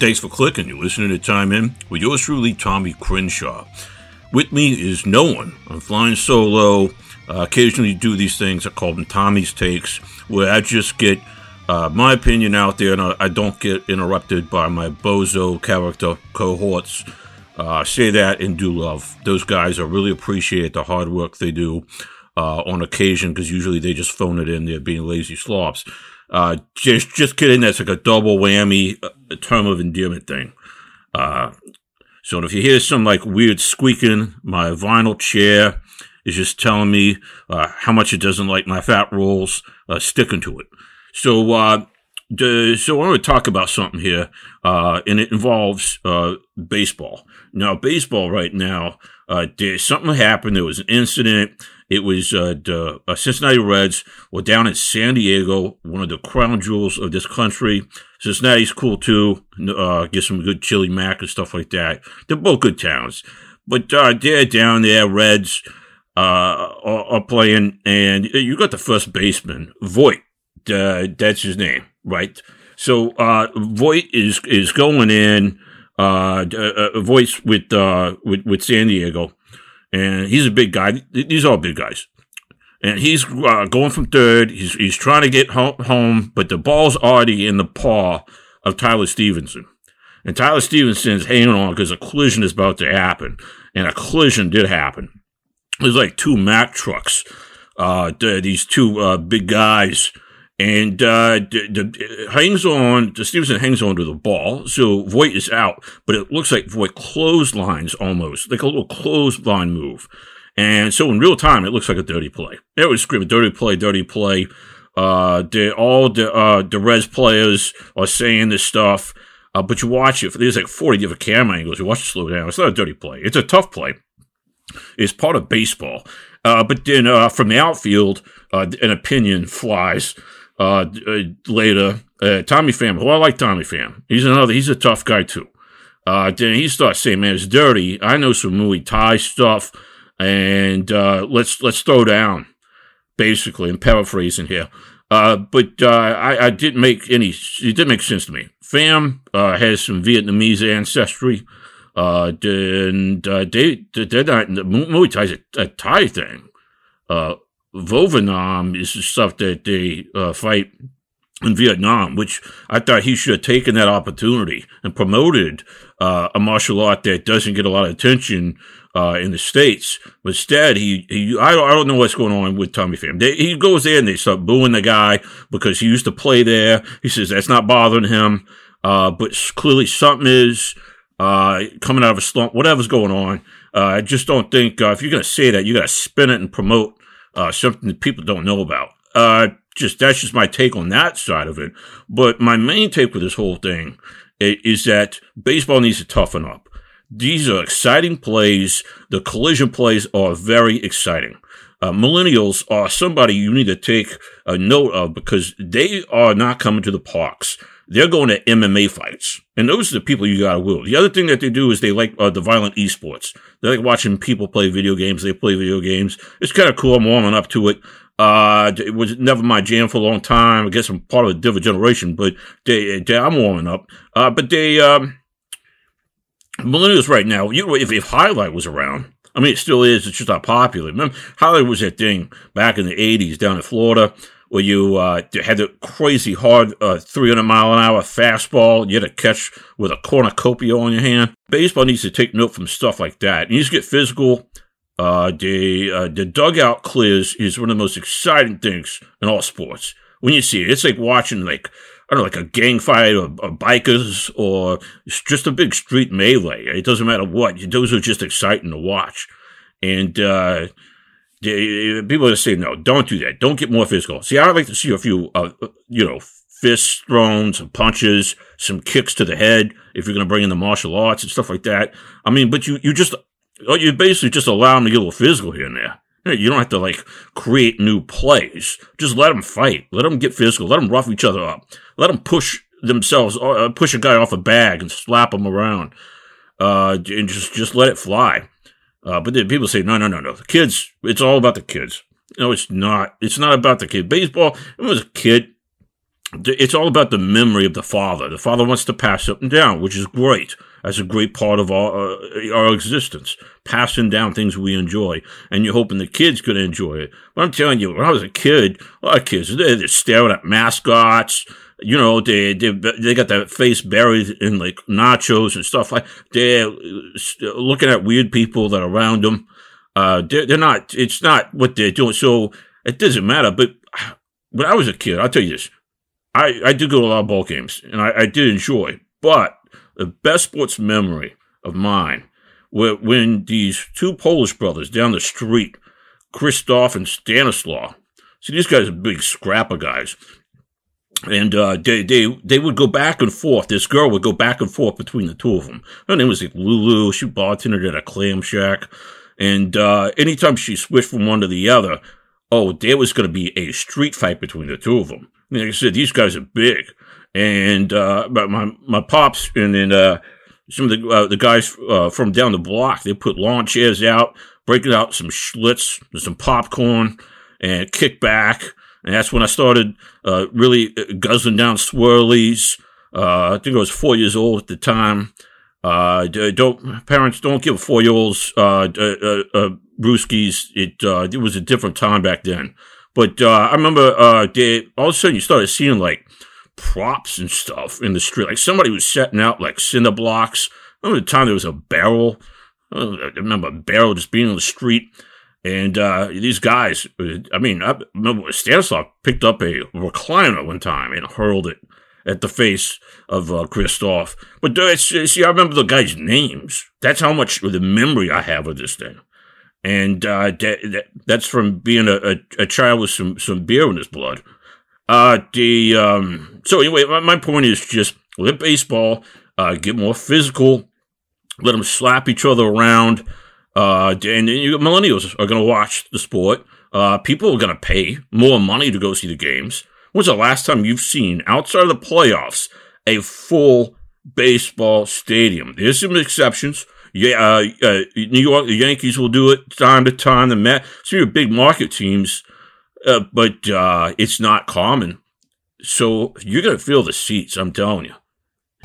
Thanks for clicking. You're listening to Time In with yours truly, Tommy Crenshaw. With me is no one. I'm flying solo. Uh, occasionally do these things. I call them Tommy's Takes, where I just get uh, my opinion out there and I, I, don't get interrupted by my bozo character cohorts. Uh, say that and do love. Those guys, I really appreciate the hard work they do uh, on occasion because usually they just phone it in. They're being lazy slobs. Uh, just, just kidding. That's like a double whammy uh, term of endearment thing. Uh, so if you hear some like weird squeaking, my vinyl chair is just telling me uh, how much it doesn't like my fat rolls uh, sticking to it. So, so I want to talk about something here, uh, and it involves uh, baseball. Now, baseball right now, uh, there's something happened. There was an incident. It was uh, the uh, Cincinnati Reds were down in San Diego, one of the crown jewels of this country. Cincinnati's cool too. Uh, get some good chili mac and stuff like that. They're both good towns, but they're down there. Reds uh, are, are, playing, and you got the first baseman Voit. Uh, that's his name, right? So uh, Voit is is going in. Uh, uh, Voit with uh, with with San Diego and he's a big guy. These are all big guys. And he's uh, going from third. He's, he's trying to get home, but the ball's already in the paw of Tyler Stephenson, And Tyler Stephenson's hanging on because a collision is about to happen. And a collision did happen. There's like two Mack trucks. Uh, these two uh, big guys and uh, hangs on. The Stephenson hangs on to the ball, so Voit is out, but it looks like Voit clotheslines almost, like a little clothesline move. And so in real time, it looks like a dirty play. Was screaming dirty play, dirty play. Uh, the, all the uh, the Reds players are saying this stuff, uh, but you watch it. There's like 40 different camera angles. You watch it slow down. It's not a dirty play. It's a tough play. It's part of baseball. Uh, but then uh, from the outfield, uh, an opinion flies uh, uh, later. Uh, Tommy Pham, who I like Tommy Pham. He's another, he's a tough guy too. Uh, then he starts saying, man, it's dirty. I know some Muay Thai stuff and, uh, let's, let's throw down basically. I'm paraphrasing here. Uh, but, uh, I, I didn't make any, it didn't make sense to me. Pham, uh, has some Vietnamese ancestry. Uh, and, uh, they, they're not, Muay Thai's a, a Thai thing. Vovinam is the stuff that they uh, fight in Vietnam, which I thought he should have taken that opportunity and promoted uh, a martial art that doesn't get a lot of attention uh, in the states. But instead, he, he I, I don't know what's going on with Tommy Pham. They, he goes there and they start booing the guy because he used to play there. He says that's not bothering him, uh, but clearly something is uh, coming out of a slump. Whatever's going on, uh, I just don't think uh, if you're going to say that, you got to spin it and promote uh, something that people don't know about. Uh, just that's just my take on that side of it. But my main take with this whole thing is that baseball needs to toughen up. These are exciting plays. The collision plays are very exciting. Uh, millennials are somebody you need to take a note of because they are not coming to the parks. They're going to MMA fights. And those are the people you gotta will. The other thing that they do is they like uh, the violent esports. They like watching people play video games. They play video games. It's kind of cool. I'm warming up to it. Uh, it was never my jam for a long time. I guess I'm part of a different generation, but they, they I'm warming up. Uh, but they, um, millennials right now, you if, if Jai alai was around, I mean, it still is. It's just not popular. Remember, Jai alai was that thing back in the 80s down in Florida where you uh, had the crazy hard uh, 300 mile an hour fastball. You had to catch with a cornucopia on your hand. Baseball needs to take note from stuff like that. It needs to get physical. Uh, the uh, the dugout clears is one of the most exciting things in all sports. When you see it, it's like watching like I don't know, like a gang fight or, or bikers or just a big street melee. It doesn't matter what. Those are just exciting to watch. And uh, people are saying, no, don't do that. Don't get more physical. See, I'd like to see a few, uh, you know, fists thrown, some punches, some kicks to the head if you're going to bring in the martial arts and stuff like that. I mean, but you, you just, you basically just allow them to get a little physical here and there. You don't have to like create new plays. Just let them fight. Let them get physical. Let them rough each other up. Let them push themselves, uh, push a guy off a bag and slap them around. Uh, and just, just let it fly. Uh, but then people say, no, no, no, no. The kids, it's all about the kids. No, it's not. It's not about the kid. Baseball, it was a kid. it's all about the memory of the father. The father wants to pass something down, which is great. That's a great part of our uh, our existence, passing down things we enjoy, and you're hoping the kids could enjoy it. But I'm telling you, when I was a kid, of kids they're, they're staring at mascots. You know, they they they got their face buried in like nachos and stuff like. They're looking at weird people that are around them. Uh, they're, they're not. It's not what they're doing. So it doesn't matter. But when I was a kid, I'll tell you this I, I did go to a lot of ball games and I, I did enjoy, but the best sports memory of mine were when these two Polish brothers down the street, Christoph and Stanislaw, see, these guys are big scrapper guys. And uh, they, they they would go back and forth. This girl would go back and forth between the two of them. Her name was like Lulu. She bartended at a clam shack. And uh, anytime she switched from one to the other, oh, there was going to be a street fight between the two of them. Like I said, these guys are big, and uh, but my my pops and then uh, some of the uh, the guys uh, from down the block they put lawn chairs out, breaking out some Schlitz, some popcorn, and kick back, and that's when I started uh, really uh, guzzling down swirlies. I think I was four years old at the time. don't parents don't give four year olds brewskis. It it was a different time back then. But uh, I remember uh, they, all of a sudden you started seeing like props and stuff in the street. Like somebody was setting out like cinder blocks. I remember the time there was a barrel. I remember a barrel just being on the street. And uh, these guys, I mean, I remember Stanislav picked up a recliner one time and hurled it at the face of uh, Christoph. But uh, see, I remember the guys' names. That's how much of the memory I have of this thing and uh, that, that, that's from being a, a, a, child with some, some beer in his blood. Uh, the um, so anyway, my, my point is just let baseball uh, get more physical, let them slap each other around, uh, and, and millennials are going to watch the sport. Uh, people are going to pay more money to go see the games. When's the last time you've seen outside of the playoffs a full baseball stadium? There's some exceptions yeah, uh, uh, New York, the Yankees will do it time to time. The Mets, some of your big market teams, uh, but uh, it's not common. So you're gonna fill the seats. I'm telling you.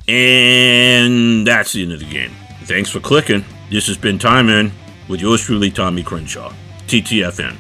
And that's the end of the game. Thanks for clicking. This has been Time In with yours truly, Tommy Crenshaw, TTFN.